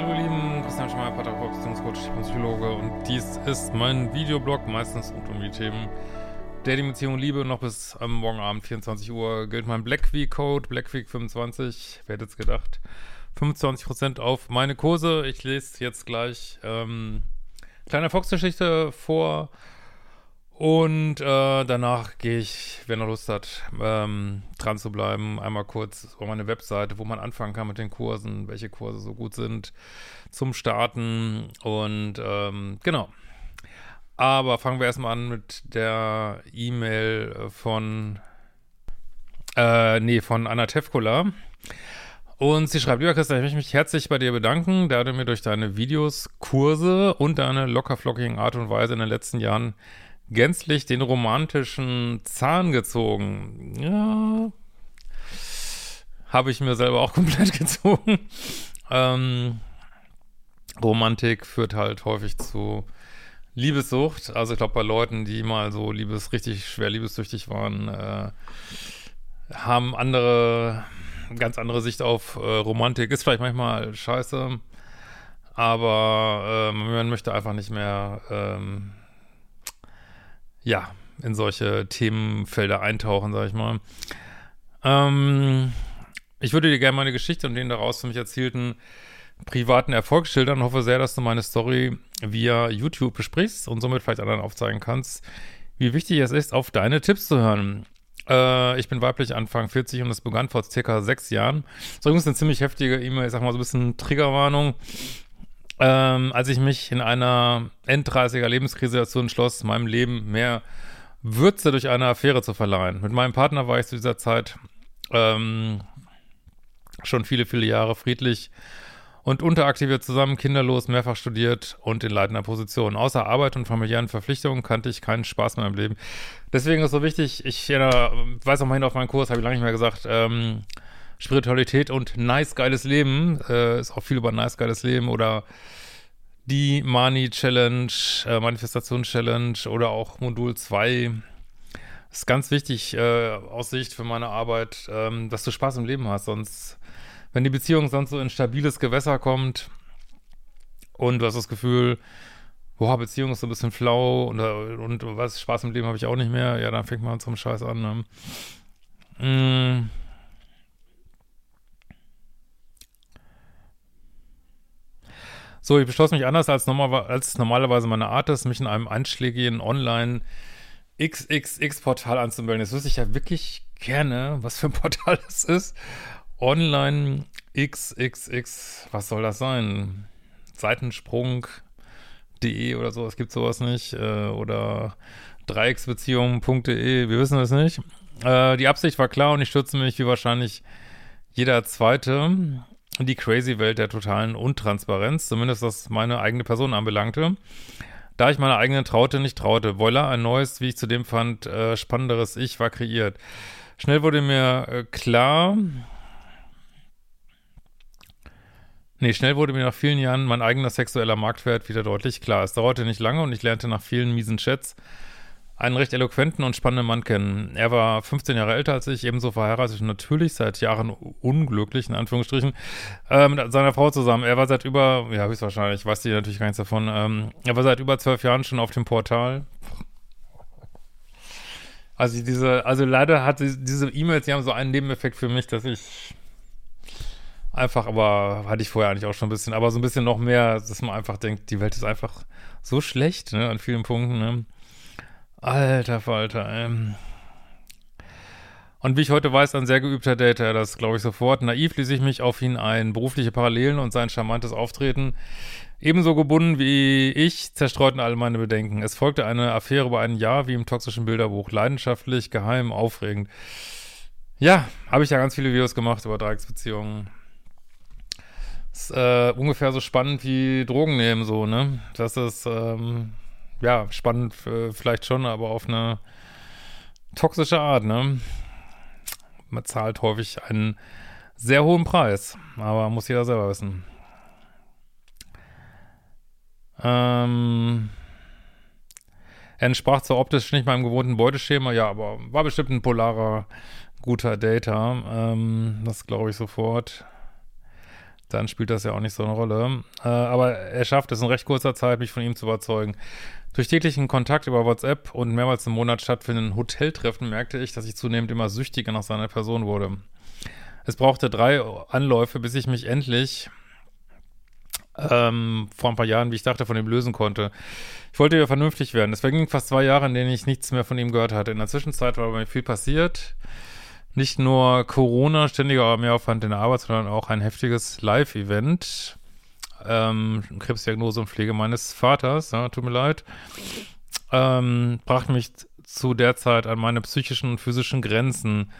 hallo ihr Lieben, Christian Schmeier, Pateraport, Beziehungscoach Psychologe und dies ist mein Videoblog, meistens rund um die Themen Dating, Beziehung, Liebe. Noch bis am morgen Abend 24 Uhr gilt mein Black Week Code, Black Week 25, wer hätte es gedacht, 25% auf meine Kurse. Ich lese jetzt gleich ähm, kleine Fox-Geschichte vor und äh, danach gehe ich, wer noch Lust hat, ähm, dran zu bleiben, einmal kurz auf meine Webseite, wo man anfangen kann mit den Kursen, welche Kurse so gut sind zum Starten und ähm, genau. Aber fangen wir erstmal an mit der E-Mail von, äh, nee, von Anna Tevkola. Und sie schreibt, lieber Christian, ich möchte mich herzlich bei dir bedanken, da du mir durch deine Videos, Kurse und deine lockerflockigen Art und Weise in den letzten Jahren gänzlich den romantischen Zahn gezogen. Ja, habe ich mir selber auch komplett gezogen. Ähm, Romantik führt halt häufig zu Liebessucht. Also ich glaube, bei Leuten, die mal so liebes, richtig schwer liebessüchtig waren, äh, haben andere, ganz andere Sicht auf äh, Romantik. Ist vielleicht manchmal scheiße, aber äh, man möchte einfach nicht mehr ähm, ja, in solche Themenfelder eintauchen, sag ich mal. Ähm, ich würde dir gerne meine Geschichte und den daraus für mich erzielten privaten Erfolg schildern. Hoffe sehr, dass du meine Story via YouTube besprichst und somit vielleicht anderen aufzeigen kannst, wie wichtig es ist, auf deine Tipps zu hören. Äh, ich bin weiblich Anfang 40 und es begann vor circa sechs Jahren. So übrigens eine ziemlich heftige E-Mail, ich sag mal so ein bisschen Triggerwarnung ähm, als ich mich in einer End-30er Lebenskrise dazu entschloss, meinem Leben mehr Würze durch eine Affäre zu verleihen. Mit meinem Partner war ich zu dieser Zeit ähm, schon viele, viele Jahre friedlich und unteraktiviert zusammen, kinderlos, mehrfach studiert und in leitender Position. Außer Arbeit und familiären Verpflichtungen kannte ich keinen Spaß mehr im Leben. Deswegen ist so wichtig, ich ja, weiß auch mal hin auf meinen Kurs, habe ich lange nicht mehr gesagt, ähm, Spiritualität und nice geiles Leben. Äh, ist auch viel über nice geiles Leben oder die Mani Challenge, äh, Manifestation Challenge oder auch Modul 2. Ist ganz wichtig äh, aus Sicht für meine Arbeit, ähm, dass du Spaß im Leben hast. Sonst, wenn die Beziehung sonst so in stabiles Gewässer kommt und du hast das Gefühl, boah, Beziehung ist so ein bisschen flau und, und was, Spaß im Leben habe ich auch nicht mehr, ja, dann fängt man zum Scheiß an. Ne? Mm. So, ich beschloss mich anders als, normal, als normalerweise meine Art ist, mich in einem einschlägigen Online- XXX-Portal anzumelden. Jetzt wüsste ich ja wirklich gerne, was für ein Portal das ist. Online XXX, was soll das sein? Seitensprung.de oder so, es gibt sowas nicht. Äh, oder dreiecksbeziehungen.de, wir wissen es nicht. Äh, die Absicht war klar und ich stürze mich wie wahrscheinlich jeder Zweite die crazy Welt der totalen Untransparenz, zumindest was meine eigene Person anbelangte. Da ich meiner eigenen Traute nicht traute. Voila, ein neues, wie ich zudem fand, äh, spannenderes Ich war kreiert. Schnell wurde mir äh, klar, Nee, schnell wurde mir nach vielen Jahren mein eigener sexueller Marktwert wieder deutlich klar. Es dauerte nicht lange und ich lernte nach vielen miesen Chats einen recht eloquenten und spannenden Mann kennen. Er war 15 Jahre älter als ich, ebenso verheiratet und natürlich seit Jahren unglücklich, in Anführungsstrichen, äh, mit seiner Frau zusammen. Er war seit über, ja, höchstwahrscheinlich, weiß die natürlich gar nichts davon, ähm, er war seit über zwölf Jahren schon auf dem Portal. Also diese, also leider hat diese E-Mails, die haben so einen Nebeneffekt für mich, dass ich einfach, aber hatte ich vorher eigentlich auch schon ein bisschen, aber so ein bisschen noch mehr, dass man einfach denkt, die Welt ist einfach so schlecht, ne, an vielen Punkten, ne. Alter Falter, ähm. Und wie ich heute weiß, ein sehr geübter Dater, das glaube ich sofort. Naiv ließ ich mich auf ihn ein. Berufliche Parallelen und sein charmantes Auftreten Ebenso gebunden wie ich zerstreuten alle meine Bedenken. Es folgte eine Affäre über ein Jahr wie im toxischen Bilderbuch. Leidenschaftlich, geheim, aufregend. Ja, habe ich ja ganz viele Videos gemacht über Dreiecksbeziehungen. Ist äh, ungefähr so spannend wie Drogen nehmen, so, ne? Das ist, ähm, ja, spannend äh, vielleicht schon, aber auf eine toxische Art, ne? Man zahlt häufig einen sehr hohen Preis, aber muss jeder selber wissen. Ähm, er entsprach zwar optisch nicht meinem gewohnten Beuteschema, ja, aber war bestimmt ein polarer, guter Data. Ähm, das glaube ich sofort. Dann spielt das ja auch nicht so eine Rolle. Äh, aber er schafft es in recht kurzer Zeit, mich von ihm zu überzeugen. Durch täglichen Kontakt über WhatsApp und mehrmals im Monat stattfindenden Hoteltreffen merkte ich, dass ich zunehmend immer süchtiger nach seiner Person wurde. Es brauchte drei Anläufe, bis ich mich endlich ähm, vor ein paar Jahren, wie ich dachte, von ihm lösen konnte. Ich wollte ja vernünftig werden. Es vergingen fast zwei Jahre, in denen ich nichts mehr von ihm gehört hatte. In der Zwischenzeit war bei mir viel passiert. Nicht nur Corona, ständiger Mehraufwand in der Arbeit, sondern auch ein heftiges Live-Event. Ähm, Krebsdiagnose und Pflege meines Vaters, ja, tut mir leid, ähm, brachte mich zu der Zeit an meine psychischen und physischen Grenzen.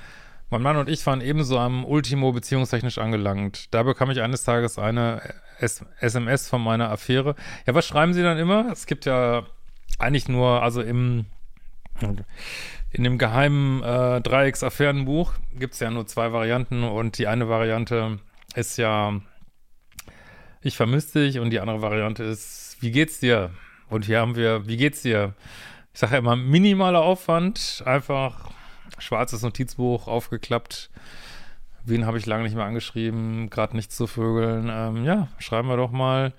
Mein Mann und ich waren ebenso am Ultimo beziehungstechnisch angelangt. Da bekam ich eines Tages eine S SMS von meiner Affäre. Ja, was schreiben Sie dann immer? Es gibt ja eigentlich nur, also im in dem geheimen äh, Dreiecks-Affärenbuch gibt es ja nur zwei Varianten und die eine Variante ist ja ich vermisse dich und die andere Variante ist, wie geht's dir? Und hier haben wir, wie geht's dir? Ich sage ja immer, minimaler Aufwand, einfach schwarzes Notizbuch aufgeklappt, Wen habe ich lange nicht mehr angeschrieben? Gerade nichts zu vögeln. Ähm, ja, schreiben wir doch mal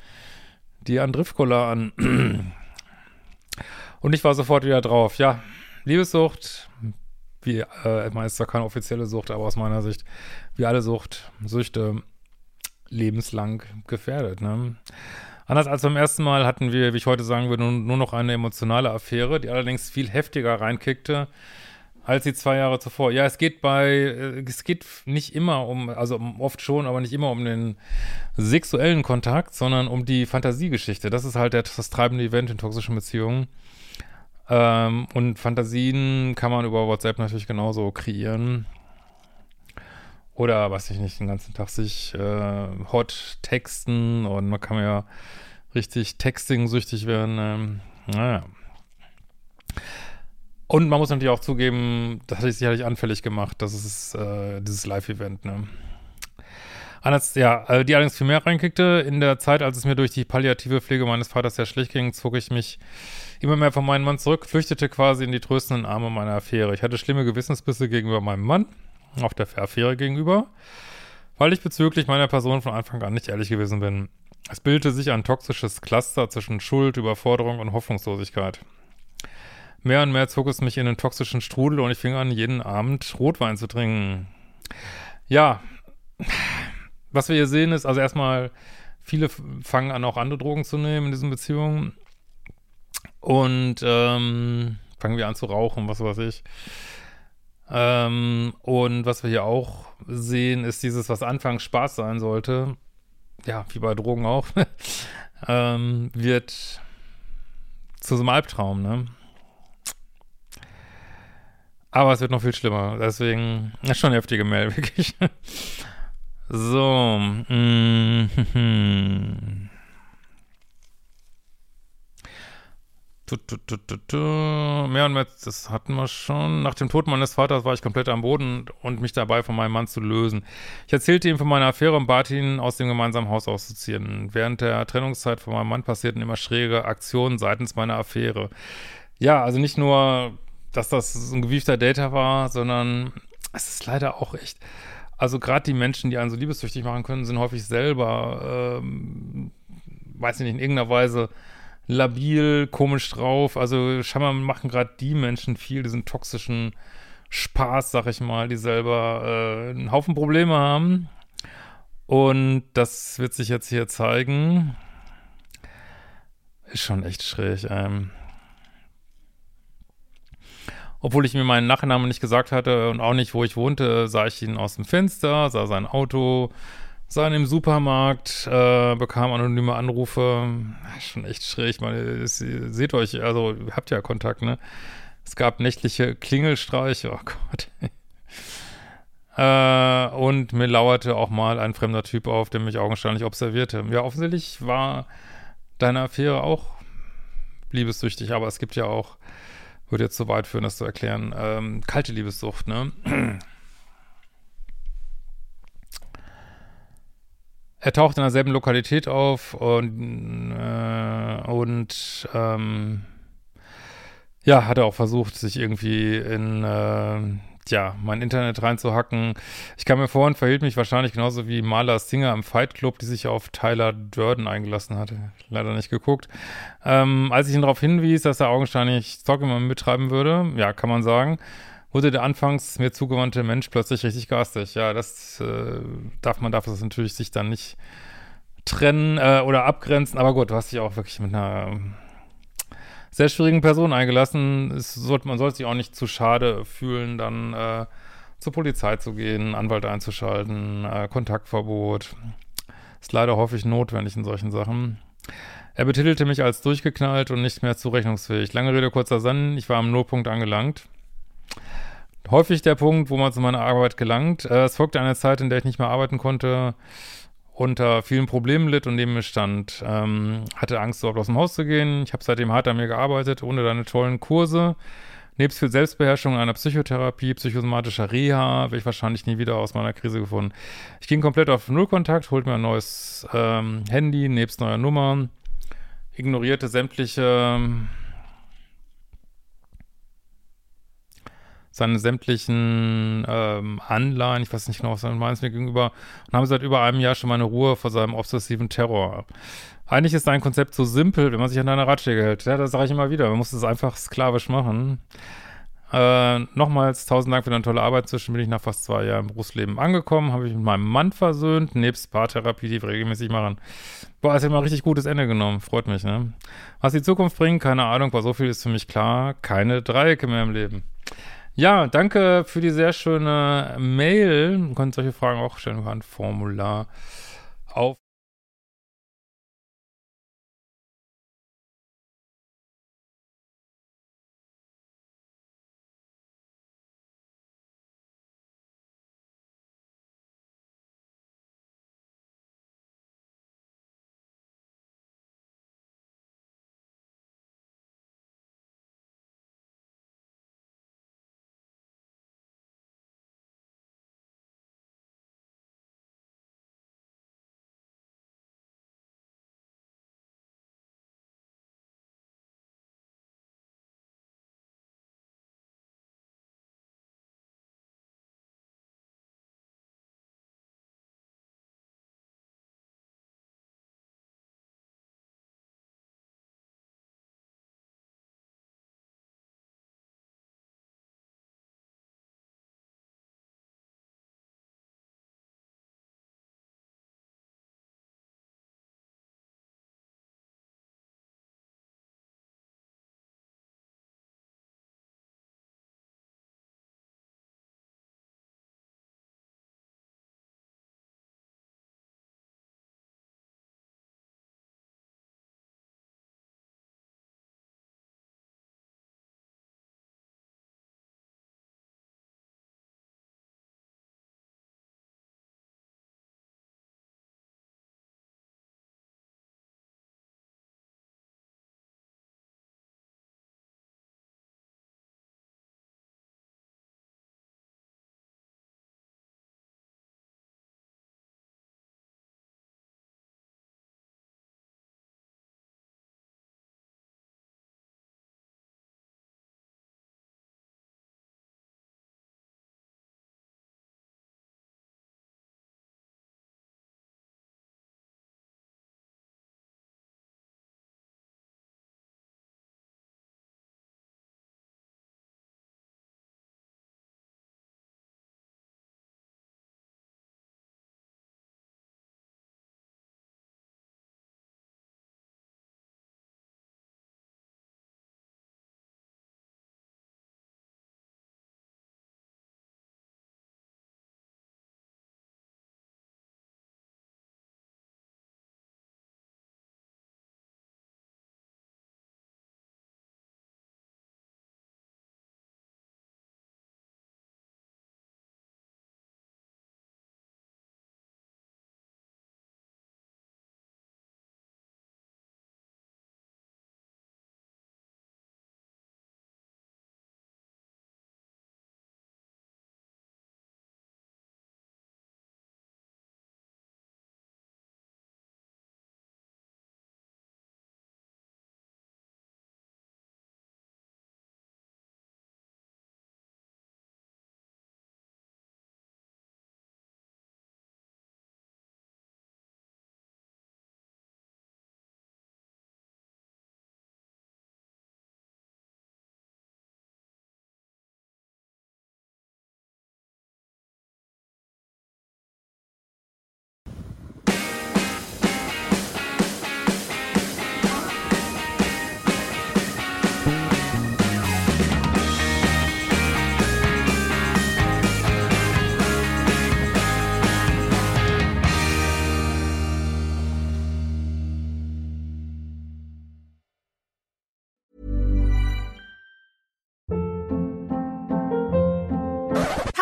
die Andrivkola an. Und ich war sofort wieder drauf. Ja, Liebessucht, wie, äh, ich meine, es ist zwar keine offizielle Sucht, aber aus meiner Sicht, wie alle Sucht, Süchte, lebenslang gefährdet. Ne? Anders als beim ersten Mal hatten wir, wie ich heute sagen würde, nur, noch eine emotionale Affäre, die allerdings viel heftiger reinkickte als die zwei Jahre zuvor. Ja, es geht bei, äh, es geht nicht immer um, also oft schon, aber nicht immer um den sexuellen Kontakt, sondern um die Fantasiegeschichte. Das ist halt das treibende Event in toxischen Beziehungen. Ähm, und Fantasien kann man über WhatsApp natürlich genauso kreieren. Oder, weiß ich nicht, den ganzen Tag sich äh, hot texten und man kann ja richtig texting-süchtig werden. Ähm, naja. Und man muss natürlich auch zugeben, das hatte ich sicherlich anfällig gemacht, das ist äh, dieses Live-Event, ne? Anders, ja, äh, die allerdings viel mehr reinkickte. In der Zeit, als es mir durch die palliative Pflege meines Vaters sehr schlecht ging, zog ich mich immer mehr von meinem Mann zurück, flüchtete quasi in die tröstenden Arme meiner Affäre. Ich hatte schlimme Gewissensbisse gegenüber meinem Mann, auch der Affäre gegenüber, weil ich bezüglich meiner Person von Anfang an nicht ehrlich gewesen bin. Es bildete sich ein toxisches Cluster zwischen Schuld, Überforderung und Hoffnungslosigkeit. Mehr und mehr zog es mich in den toxischen Strudel und ich fing an, jeden Abend Rotwein zu trinken. Ja, was wir hier sehen ist, also erstmal, viele fangen an, auch andere Drogen zu nehmen in diesen Beziehungen. Und ähm, fangen wir an zu rauchen, was weiß ich. Ähm, und was wir hier auch sehen, ist dieses, was anfangs Spaß sein sollte, ja, wie bei Drogen auch, ähm, wird zu so einem Albtraum, ne? Aber es wird noch viel schlimmer. Deswegen, ist schon eine heftige Mail, wirklich. so. Mm -hmm. Mehr und mehr, das hatten wir schon. Nach dem Tod meines Vaters war ich komplett am Boden und mich dabei von meinem Mann zu lösen. Ich erzählte ihm von meiner Affäre und bat ihn, aus dem gemeinsamen Haus auszuziehen. Während der Trennungszeit von meinem Mann passierten immer schräge Aktionen seitens meiner Affäre. Ja, also nicht nur dass das ein gewiefter Data war, sondern es ist leider auch echt, also gerade die Menschen, die einen so liebessüchtig machen können, sind häufig selber, ähm, weiß ich nicht, in irgendeiner Weise labil, komisch drauf. Also scheinbar machen gerade die Menschen viel diesen toxischen Spaß, sag ich mal, die selber äh, einen Haufen Probleme haben. Und das wird sich jetzt hier zeigen. Ist schon echt schräg. Ähm. Obwohl ich mir meinen Nachnamen nicht gesagt hatte und auch nicht, wo ich wohnte, sah ich ihn aus dem Fenster, sah sein Auto, Sein im Supermarkt, äh, bekam anonyme Anrufe. Schon echt schräg, man, seht euch, also habt ja Kontakt, ne? Es gab nächtliche Klingelstreiche, oh Gott. äh, und mir lauerte auch mal ein fremder Typ auf, der mich augenscheinlich observierte. Ja, offensichtlich war deine Affäre auch liebessüchtig, aber es gibt ja auch, würde jetzt zu weit führen, das zu erklären, ähm, kalte Liebessucht, ne? Er taucht in derselben Lokalität auf und, äh, und ähm, ja, hat er auch versucht, sich irgendwie in äh, ja, mein Internet reinzuhacken. Ich kam mir vor und verhielt mich wahrscheinlich genauso wie Marla Singer im Fight Club, die sich auf Tyler Durden eingelassen hatte. Leider nicht geguckt. Ähm, als ich ihn darauf hinwies, dass er augenscheinlich Stock immer mittreiben würde, ja, kann man sagen, wurde der anfangs mir zugewandte Mensch plötzlich richtig garstig. Ja, das äh, darf man darf das natürlich sich dann nicht trennen äh, oder abgrenzen. Aber gut, du hast dich auch wirklich mit einer sehr schwierigen Person eingelassen. Es sollte, man sollte sich auch nicht zu schade fühlen, dann äh, zur Polizei zu gehen, Anwalt einzuschalten, äh, Kontaktverbot. Ist leider häufig notwendig in solchen Sachen. Er betitelte mich als durchgeknallt und nicht mehr zurechnungsfähig. Lange Rede, kurzer Sinn, ich war am Nullpunkt angelangt. Häufig der Punkt, wo man zu meiner Arbeit gelangt. Äh, es folgte eine Zeit, in der ich nicht mehr arbeiten konnte unter vielen Problemen litt und neben mir stand. Ähm, hatte Angst, überhaupt aus dem Haus zu gehen. Ich habe seitdem hart an mir gearbeitet, ohne deine tollen Kurse. Nebst viel Selbstbeherrschung einer Psychotherapie, psychosomatischer Reha, wäre ich wahrscheinlich nie wieder aus meiner Krise gefunden. Ich ging komplett auf Nullkontakt, holte mir ein neues ähm, Handy, nebst neuer Nummer, ignorierte sämtliche seine sämtlichen ähm, Anleihen, ich weiß nicht genau, was er meint mir gegenüber, und haben seit über einem Jahr schon meine Ruhe vor seinem obsessiven Terror. Eigentlich ist dein Konzept so simpel, wenn man sich an deine Ratschläge hält. Ja, das sage ich immer wieder. Man muss es einfach sklavisch machen. Äh, nochmals tausend Dank für deine tolle Arbeit. Zwischen bin ich nach fast zwei Jahren im Berufsleben angekommen, habe ich mit meinem Mann versöhnt, nebst Paartherapie, die wir regelmäßig machen. Boah, ist ja mal richtig gutes Ende genommen. Freut mich, ne? Was die Zukunft bringt, keine Ahnung, aber so viel ist für mich klar. Keine Dreiecke mehr im Leben. Ja, danke für die sehr schöne Mail. Ihr könnt solche Fragen auch stellen über ein Formular auf